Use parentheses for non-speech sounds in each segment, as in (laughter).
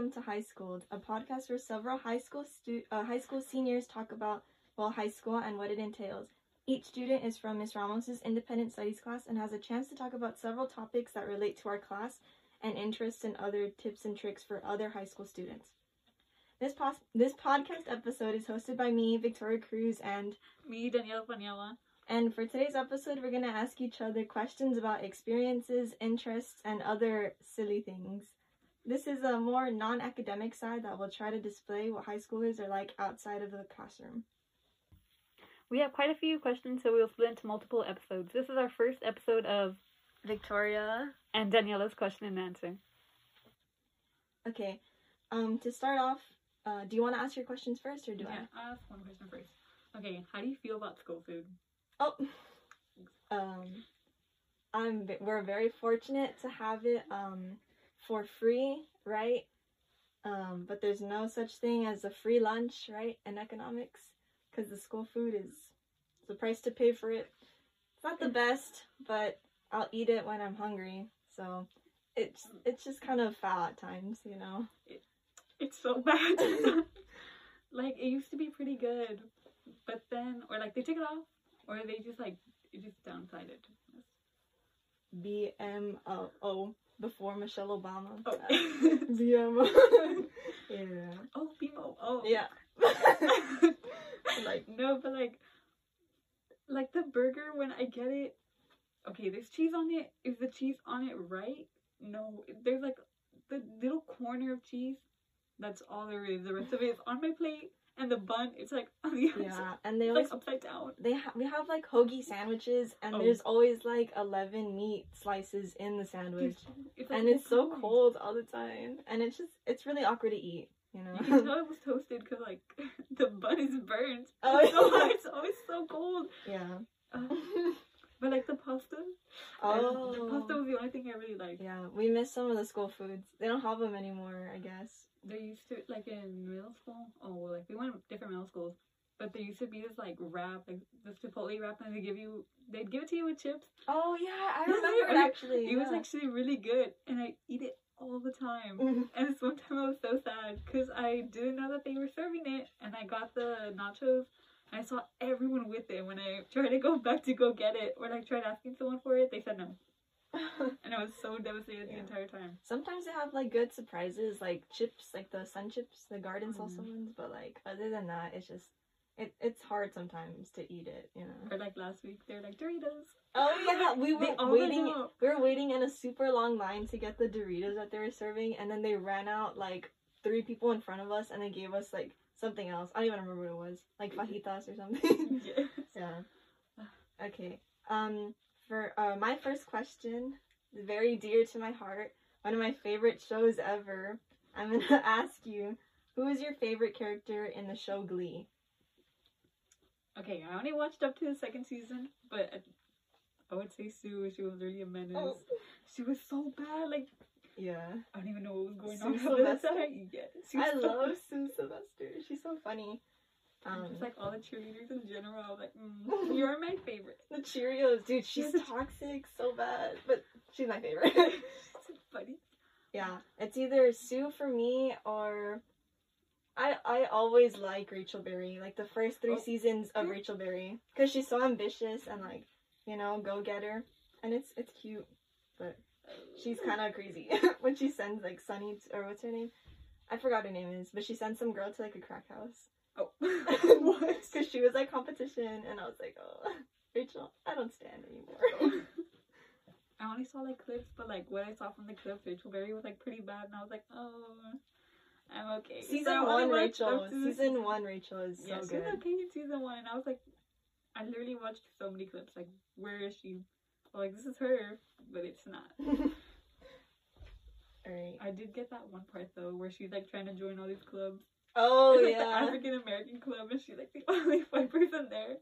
welcome to High Schooled, a podcast where several high school stu- uh, high school seniors talk about well high school and what it entails. Each student is from Miss Ramos's independent studies class and has a chance to talk about several topics that relate to our class and interests and other tips and tricks for other high school students. This pos- this podcast episode is hosted by me, Victoria Cruz, and Me, Daniela Paniagua. and for today's episode, we're gonna ask each other questions about experiences, interests, and other silly things. This is a more non-academic side that will try to display what high schoolers are like outside of the classroom. We have quite a few questions, so we'll split into multiple episodes. This is our first episode of Victoria. and Daniela's question and answer. Okay. Um, to start off, uh, do you want to ask your questions first, or do yeah, I'll ask one question first. Okay, how do you feel about school food? Oh. Um, I'm. We're very fortunate to have it. Um, for free, right? Um, but there's no such thing as a free lunch, right? In economics, because the school food is the price to pay for it. It's not the best, but I'll eat it when I'm hungry. So it's it's just kind of foul at times, you know. It's so (laughs) bad. (laughs) like it used to be pretty good, but then or like they took it off, or they just like it just downsized. BMO before Michelle Obama. Oh, uh, (laughs) BMO. (laughs) yeah. oh, BMO. Oh, Yeah. (laughs) like no, but like, like the burger when I get it. Okay, there's cheese on it. Is the cheese on it right? No, there's like the little corner of cheese. That's all there is. The rest of it is on my plate, and the bun it's like on the other yeah, and they It's always like upside down. they ha- we have like hoagie sandwiches, and Oh. there's always like eleven meat slices in the sandwich, It's like and it's so overpowering. cold all the time, and it's just it's really awkward to eat, you know, You can know. tell (laughs) it was toasted because like (laughs) the bun is burnt. Oh, It's (laughs) so it's always so cold. yeah. Uh, but like the pasta, oh. the pasta oh. was the only thing I really liked. Yeah, we miss some of the school foods. They don't have them anymore, I guess. There used to like in middle school. Oh, well, like we went to different middle schools, but there used to be this like wrap, like this Chipotle wrap, and they give you, they'd give it to you with chips. Oh yeah, I Yeah, (laughs) remember it actually. It was actually really good, and I eat it all the time. (laughs) And this one time I was so sad because I didn't know that they were serving it, and I got the nachos. And I saw everyone with it. When I tried to go back to go get it, or like tried asking someone for it, they said no, (laughs) and I was so devastated Yeah. the entire time. Sometimes they have like good surprises, like chips, like the sun chips, the garden salsa Mm. ones. But like other than that, it's just it, it's hard sometimes to eat it. You know. Or like last week, they're like Doritos. Oh yeah, (laughs) we were waiting. We were waiting in a super long line to get the Doritos that they were serving, and then they ran out like three people in front of us, and they gave us like something else. I don't even remember what it was, like fajitas or something. (laughs) (laughs) yes. yeah. Okay. Um, for uh, my first question, very dear to my heart, one of my favorite shows ever. I'm gonna (laughs) ask you, who is your favorite character in the show Glee? Okay, I only watched up to the second season, but I, I would say Sue. She was really a menace. Oh. She was so bad. Like Yeah. I don't even know what was going Sue on. half of the Sylvester? she (laughs) I love. Sue Sylvester. She's so funny. Um, just like all the cheerleaders in general, like, mm, (laughs) you're my favorite. the Cheerios, dude. She's She's- (laughs) toxic so bad, but she's my favorite. so funny. yeah, it's either Sue for me or I I always like Rachel Berry. Like the first three Oh. seasons of Rachel Berry, because she's so ambitious and like you know go getter, and it's it's cute, but she's kind of crazy (laughs) when she sends like Sunny t- or what's her name. I forgot her name is, but she sends some girl to like a crack house. Oh, (laughs) (laughs) what? Because she was like competition, and I was like, oh, Rachel, I don't stand anymore. I only saw like clips, but like what I saw from the clips, Rachel Berry was like pretty bad, and I was like, oh, I'm okay. Season only one, Rachel. up to the Season one, Rachel is so yeah, she good. was okay in season one, and I was like, I literally watched so many clips. Like, where is she? Like, this is her, but it's not. (laughs) Alright. I did get that one part though, where she's like trying to join all these clubs. Oh (laughs) like the yeah. African American club, and she's like the (laughs) only white person there.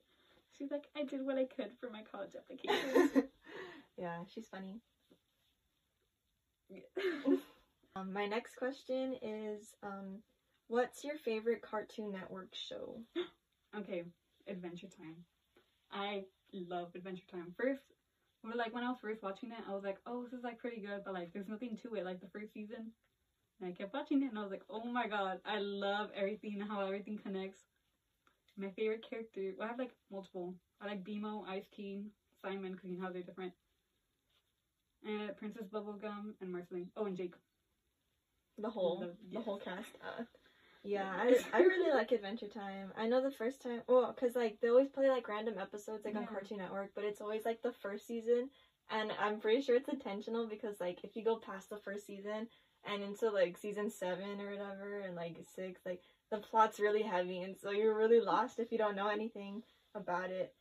She's like, I did what I could for my college application. yeah, she's funny. Yeah. Um, my next question is, um, what's your favorite Cartoon Network show? (gasps) okay, Adventure Time. I love Adventure Time. First, or like when I was first watching it, I was like, oh, this is like pretty good, but like there's nothing to it. Like the first season, And I kept watching it, and I was like, oh my god, I love everything, how everything connects. My favorite character, well, I have like multiple. I like BMO, Ice King, Simon, because you know how they're different. And Princess Bubblegum and Marceline. Oh, and Jake. The whole Love- the yes. whole cast. Uh, yeah, I, I really like Adventure Time. I know the first time, well, cause like they always play like random episodes like on Cartoon Network, but it's always like the first season, and I'm pretty sure it's intentional because like if you go past the first season and into like season seven or whatever and like six, like the plot's really heavy, and so you're really lost if you don't know anything about it.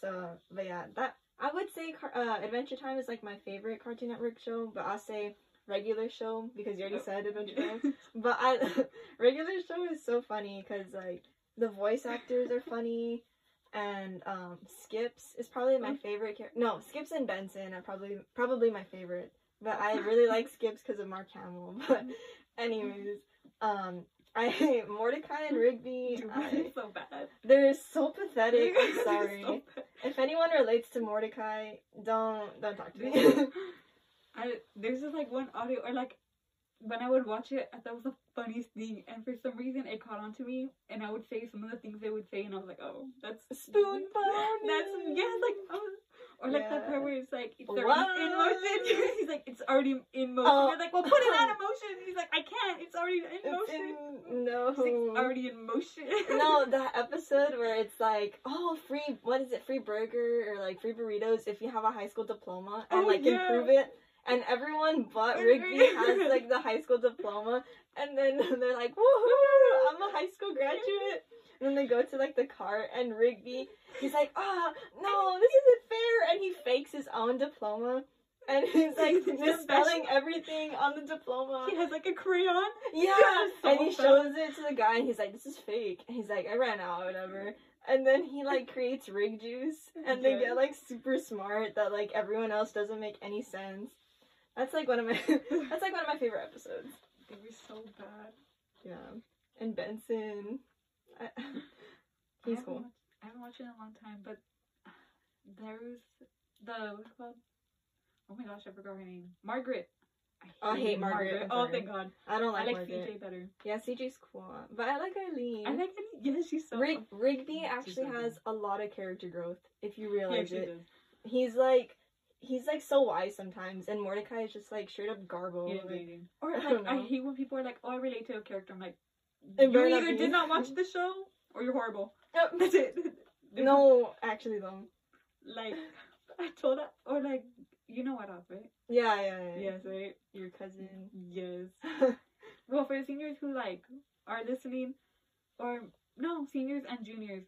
So, but yeah, that I would say uh, Adventure Time is like my favorite Cartoon Network show, but I'll say regular show because you already said Adventure (laughs) Time. But I (laughs) regular show is so funny because like the voice actors are funny, and um, Skips is probably my favorite. character. no, Skips and Benson are probably probably my favorite. But I really like Skips because of Mark Hamill. (laughs) But anyways, um, I hate Mordecai and Rigby. I, so bad. they're so pathetic. I'm sorry. so. If anyone relates to Mordecai, don't don't talk to me. I there's just like one audio or like when I would watch it, I thought it was the funniest thing, and for some reason it caught on to me, and I would say some of the things they would say, and I was like, oh, that's Spoon. That's yeah, like oh, or like that part where it's like it's already What? in motion. (laughs) He's like, it's already in motion. Oh. You're like, well, put it out of motion. He's like, I can't. It's already in It's motion. in- no. He's like, it's already in motion. (laughs) no, that episode where it's like, oh, free, what is it, free burger or like free burritos if you have a high school diploma and Oh, like yeah. improve it. And everyone but Rigby has like the high school diploma, and then (laughs) they're like, woohoo, I'm a high school graduate. And then they go to like the car, and Rigby, he's like, ah, no, this isn't fair. And he fakes his own diploma, and he's like (laughs) misspelling everything on the diploma. he has like a crayon. Yeah, (laughs) so and he bad. shows it to the guy, and he's like, "This is fake." And he's like, "I ran out, whatever." And then he like creates rig juice, and they get like super smart that like everyone else doesn't make any sense. That's like one of my (laughs) that's like one of my favorite episodes. They were so bad. Yeah, and Benson, I, (laughs) I he's haven't cool. watched- I haven't watched it in a long time, but there's the what's it called? Oh my gosh, I forgot her name. Margaret. I oh, hate Margaret, I'm Oh, thank God. I don't like. I like, Margaret. CJ better. Yeah, CJ's cool, but I like Eileen. I like any. Yeah, she's so. Rig- Rigby actually so has a lot of character growth if you yeah, realize she it. does. he's like he's like so wise sometimes and mordecai is just like straight up garble Yeah, like. Or I like I know. hate when people are like, "Oh, I relate to a character." I'm like, It you either did not watch the show or you're horrible. (laughs) Yep. That's it. No actually though Like I told her, or like you know what else, right? yeah yeah, yeah. Yes, right. your cousin Yes. (laughs) Well, for seniors who like are listening, or no, seniors and juniors.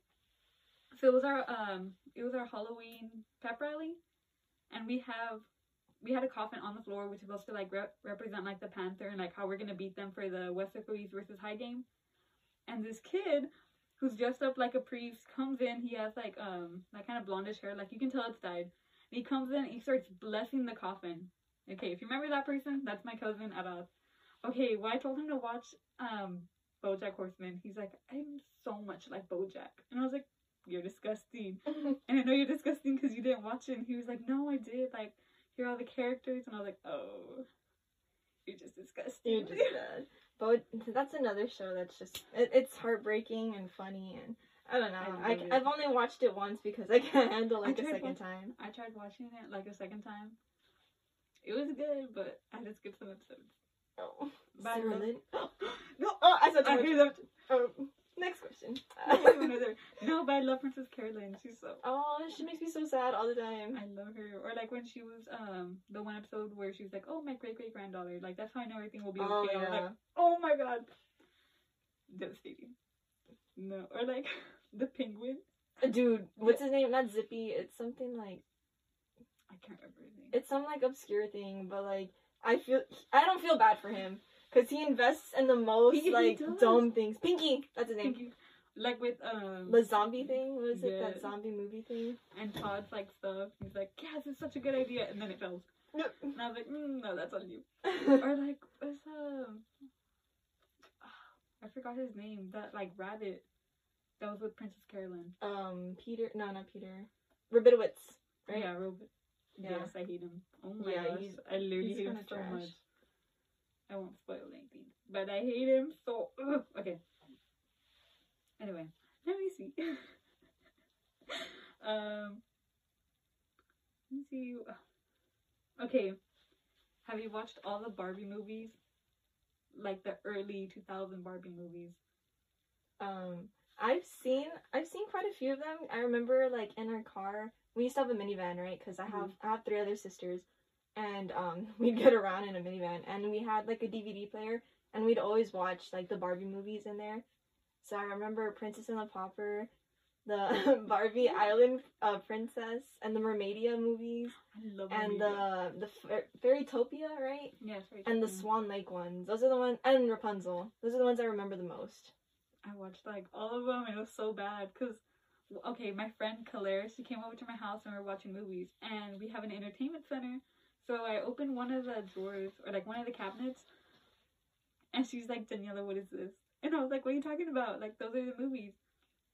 So it was our um, it was our Halloween pep rally, and we have we had a coffin on the floor, which is supposed to like rep- represent like the Panther and like how we're gonna beat them for the West Phillies versus High game. And this kid, who's dressed up like a priest, comes in. He has like um like kind of blondish hair, like you can tell it's dyed. And he comes in, he starts blessing the coffin. Okay, if you remember that person, that's my cousin Aras. Okay, well I told him to watch um BoJack Horseman. He's like, I'm so much like BoJack, and I was like, you're disgusting. (laughs) And I know you're disgusting because you didn't watch it. And he was like, no, I did. Like, here are all the characters, and I was like, oh, you're just disgusting. you're just (laughs) bad but that's another show that's just it, it's heartbreaking and funny and i don't know I I, I've only watched it once because i can't handle like a second time I tried watching it like a second time. It was good, but I had to skip some episodes. oh But I Sarah love- Lynn. (gasps) (gasps) No, oh i said too I hear that. oh next question (laughs) no, but I love Princess Carolyn. She's so. oh she makes me so sad all the time I love her. Or like when she was um the one episode where she was like, "Oh, my great great granddaughter." Like that's how I know everything will be okay. oh was like, yeah "Oh my god," devastating. No, or like (laughs) the penguin. dude what's his name not zippy it's something like I can't remember his name. it's some like obscure thing, but like I feel I don't feel bad for him because he invests in the most He- like dumb things. Pinky, that's his name. You. Like with um The zombie thing what is it? Yeah. That zombie movie thing. and Todd's like stuff. He's like, "Yes, it's such a good idea," and then it fails. Yep. And I was like, mm, "No, that's on you." (laughs) Or like, what's um, I forgot his name. That like rabbit that was with Princess Carolyn. um, Peter. No, not Peter. Rabitowitz. Right. Yeah, Robot. Yeah. Yes, I hate him. Oh my Yeah, gosh, he's- I literally hate him so trash. much. I won't spoil anything. but I hate him so. Ugh. Okay. Anyway, let me see. (laughs) um, let me see. Okay, have you watched all the Barbie movies? Like the early 2000 Barbie movies. Um, I've seen I've seen quite a few of them. I remember like in our car, we used to have a minivan, right? Because I have I have three other sisters, and um, (laughs) we'd get around in a minivan, and we had like a DVD player, and we'd always watch like the Barbie movies in there. So I remember Princess and the Pauper, the (laughs) Barbie Island uh, Princess, and the Mermaidia movies, I love and Mermaidia. the the Fa- Fairytopia, right? yes, right. And the. Swan Lake ones. Those are the ones, and Rapunzel. Those are the ones I remember the most. I watched like all of them it was so bad because okay, my friend Claire, she came over to my house and we were watching movies and we have an entertainment center. So I opened one of the drawers or like one of the cabinets and she's like, Daniela, what is this? And I was like, what are you talking about? Like those are the movies.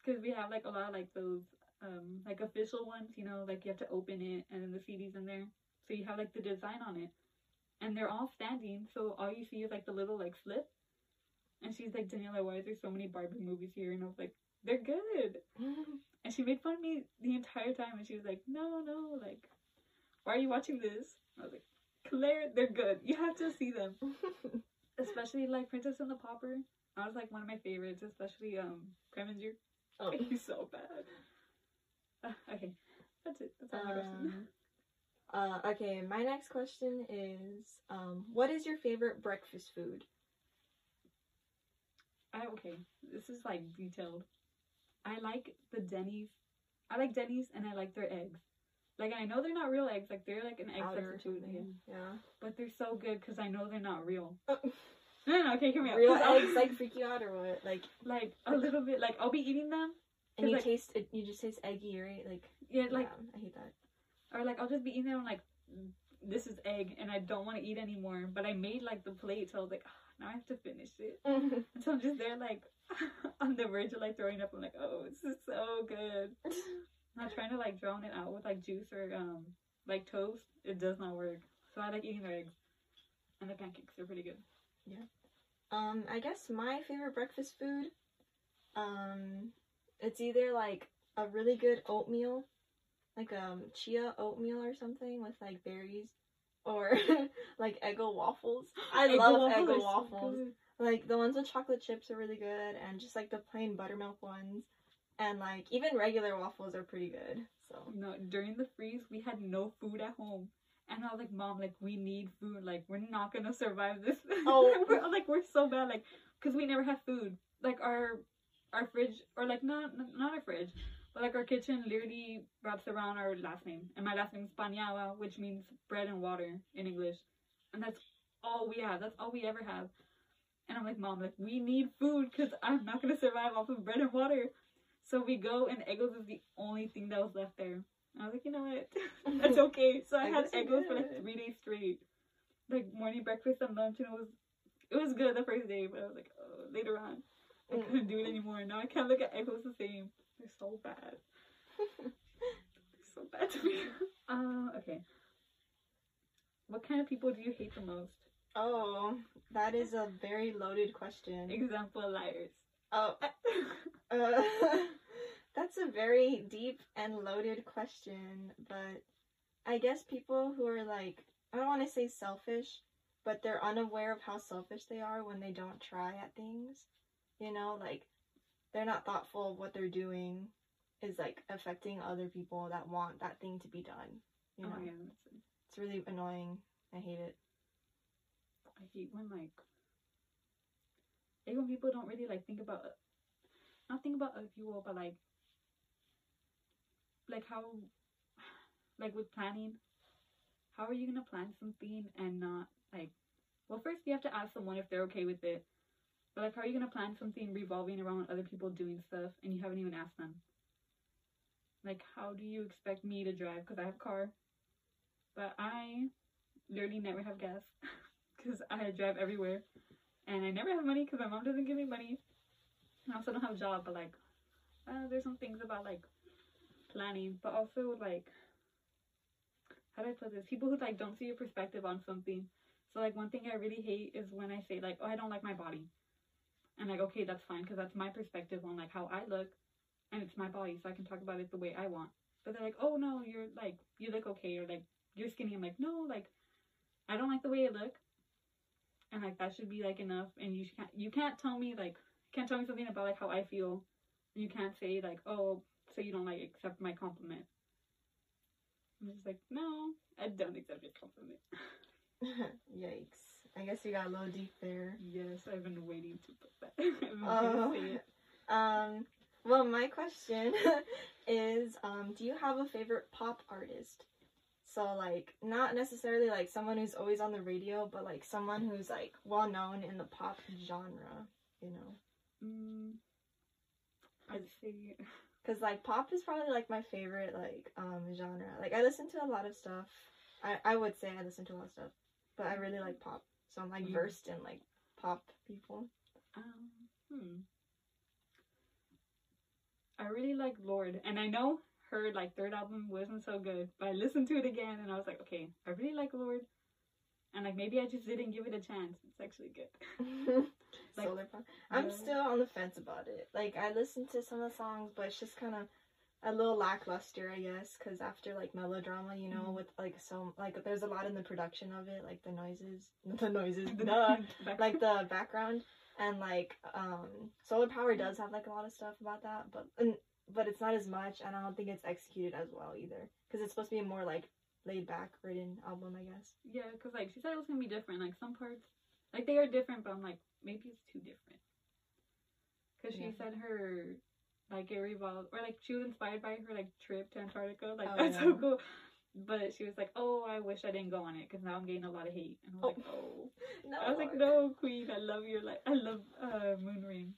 Because we have like a lot of like those um like official ones, you know, like you have to open it and then the CDs in there. So you have like the design on it. And they're all standing, so all you see is like the little like slip. And she's like, Daniela, why is there so many Barbie movies here? And I was like, they're good. (laughs) And she made fun of me the entire time. And she was like, no, no, like, why are you watching this? I was like, Claire, they're good. You have to see them. (laughs) Especially like Princess and the Pauper. That was like one of my favorites, especially um Preminger. oh. (laughs) He's so bad. Uh, okay, that's it. That's all my question. Um, uh, okay, my next question is, um, what is your favorite breakfast food? I okay. This is like detailed. I like the Denny's. I like Denny's and I like their eggs. Like I know they're not real eggs. Like they're like an egg or substitute, yeah. Yeah. but they're so good because I know they're not real. Oh. No, no, no, okay, come here. Real 'Cause I'll- eggs like freak you out or what? Like, like a little bit. Like I'll be eating them. and you like- taste it, you just taste eggy, right? Like, Yeah, like yeah, I hate that. or like I'll just be eating them. like this is egg and I don't want to eat anymore. But I made like the plate, so I was like, "Ah, now I have to finish it. (laughs) So I'm just there like (laughs) on the verge of like throwing up. I'm like, oh, this is so good. (laughs) I'm trying to like drown it out with like juice or um like toast. It does not work. So I like eating their eggs. And the pancakes are pretty good. Yeah. Um, I guess my favorite breakfast food, um, it's either like a really good oatmeal, like um chia oatmeal or something with like berries, or (laughs) like Eggo waffles. I Eggo love waffles Eggo are so waffles. Like the ones with chocolate chips are really good, and just like the plain buttermilk ones, and like even regular waffles are pretty good. So No, during the freeze, we had no food at home. And I was like, Mom, like, we need food. Like, we're not gonna survive this. Oh. (laughs) we're, like, we're so bad. Like, because we never have food. Like, our our fridge, or like, not not our fridge, but like, our kitchen literally wraps around our last name. And my last name is Paniagua, which means bread and water in English. And that's all we have. That's all we ever have. And I'm like, Mom, like, we need food because I'm not gonna survive off of bread and water. So we go, and Eggos is the only thing that was left there. I was like, you know what? (laughs) That's okay. So I had Eggos for like three days straight, like morning, breakfast, and lunch, and it was it was good the first day, but I was like, oh, later on, I Mm. couldn't do it anymore. Now I can't look at Eggos the same. They're so bad. They're (laughs) so bad to me. (laughs) Uh, okay. What kind of people do you hate the most? oh, that is a very loaded question. Example, liars. Oh, (laughs) uh, (laughs) that's a very deep and loaded question, but I guess people who are like, I don't want to say selfish, but they're unaware of how selfish they are when they don't try at things. You know, like, they're not thoughtful of what they're doing is like affecting other people that want that thing to be done. You know, Oh yeah, it's really annoying. I hate it. I hate when like When people don't really like think about not think about other people but like like how like with planning how are you gonna plan something and not like well first you have to ask someone if they're okay with it. But like how are you gonna plan something revolving around other people doing stuff and you haven't even asked them? Like how do you expect me to drive? Because i have a car. But i literally never have gas (laughs) because I drive everywhere, and I never have money because my mom doesn't give me money. I also don't have a job, but like, uh, there's some things about like planning, but also like, how do I put this? People who like don't see your perspective on something. So like one thing I really hate is when I say like, oh, I don't like my body, and like, okay, that's fine because that's my perspective on like how I look, and it's my body, so I can talk about it the way I want. But they're like, oh no, you're like you look okay, or like you're skinny. I'm like, no, like I don't like the way I look, and like that should be like enough. And you can't you can't tell me like can't tell me something about like how I feel. You can't say like, oh, so you don't like accept my compliment. I'm just like, no, I don't accept your compliment. (laughs) Yikes. I guess you got a little deep there. Yes, I've been waiting to put that. (laughs) I've been to Oh. (laughs) Um, well, my question is, um, do you have a favorite pop artist? So, like, not necessarily like someone who's always on the radio, but like someone who's like well known in the pop genre, you know? Mm, I'd say (laughs) Cause like pop is probably like my favorite like um genre. Like I listen to a lot of stuff. I I would say I listen to a lot of stuff, but I really like pop, so I'm like Mm. versed in like pop people. um, hmm. I really like Lorde, and I know her like third album wasn't so good, but I listened to it again and I was like, okay, I really like Lorde, and like maybe I just didn't give it a chance. It's actually good. (laughs) Like, Solar pop. I'm yeah. still on the fence about it. Like I listened to some of the songs, but it's just kind of a little lackluster, I guess. Cause after like melodrama, you know, Mhm. with like so like there's a lot in the production of it, like the noises, (laughs) the noises, The- (laughs) duh, like the background and like um solar power does have like a lot of stuff about that but and, but it's not as much and i don't think it's executed as well either because it's supposed to be a more like laid back written album i guess Yeah, because like she said it was gonna be different. Like some parts, like they are different, but I'm like maybe it's too different. Because she Yeah. said her like it revolved, or like she was inspired by her like trip to Antarctica. Like Oh, that's so cool. But she was like, "Oh, I wish I didn't go on it because now I'm getting a lot of hate." And I was like, "Oh." (laughs) no I was like, "No, Queen, I love your like, I love uh Mood Ring."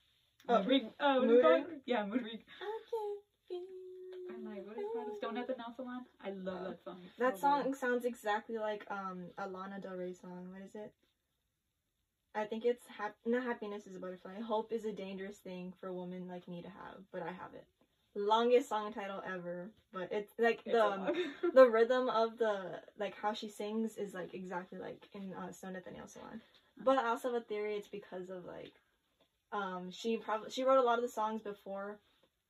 Oh, Moon Uh, what is called? Yeah, Mood Ring. I can't feel And like, what is it called? Stoned at the Nail Salon. I love that song. It's that so good. song sounds exactly like um a lana del rey song what is it i think it's hap- not happiness is a butterfly hope is a dangerous thing for women like me to have but i have it longest song title ever but it's like It's the (laughs) the rhythm of the like how she sings is like exactly like in uh, Stoned at the Nail Salon. But I also have a theory it's because of like um she probably she wrote a lot of the songs before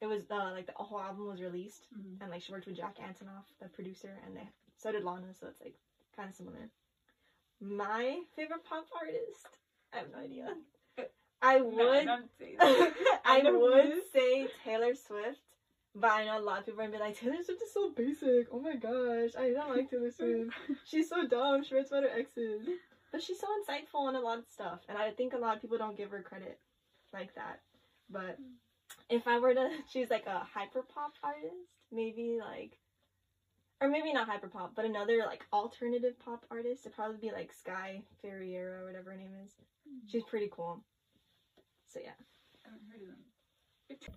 it was uh, like the whole album was released Mhm. and like she worked with Jack Antonoff, the producer, and they so did Lana, so it's like kind of similar. My favorite pop artist, I have no idea. (laughs) I would don't (laughs) say. I would say Taylor Swift, but I know a lot of people are gonna be like, Taylor Swift is so basic. Oh my gosh, I don't like Taylor Swift. (laughs) She's so dumb. She writes about her exes, but she's so insightful in a lot of stuff, and I think a lot of people don't give her credit like that. But if I were to (laughs) choose like a hyper pop artist, maybe like, or maybe not hyper pop, but another like alternative pop artist, it'd probably be like Sky Ferreira or whatever her name is. She's pretty cool. So yeah. I haven't heard of them.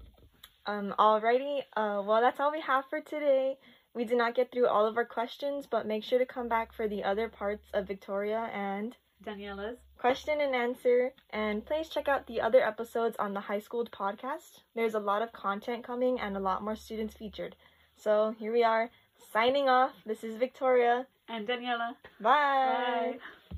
Um, alrighty. Uh, well, that's all we have for today. We did not get through all of our questions, but make sure to come back for the other parts of Victoria and Daniela's. Question and answer. And please check out the other episodes on the High Schooled podcast. There's a lot of content coming and a lot more students featured. So here we are, signing off. This is Victoria. And Daniela. Bye. Bye.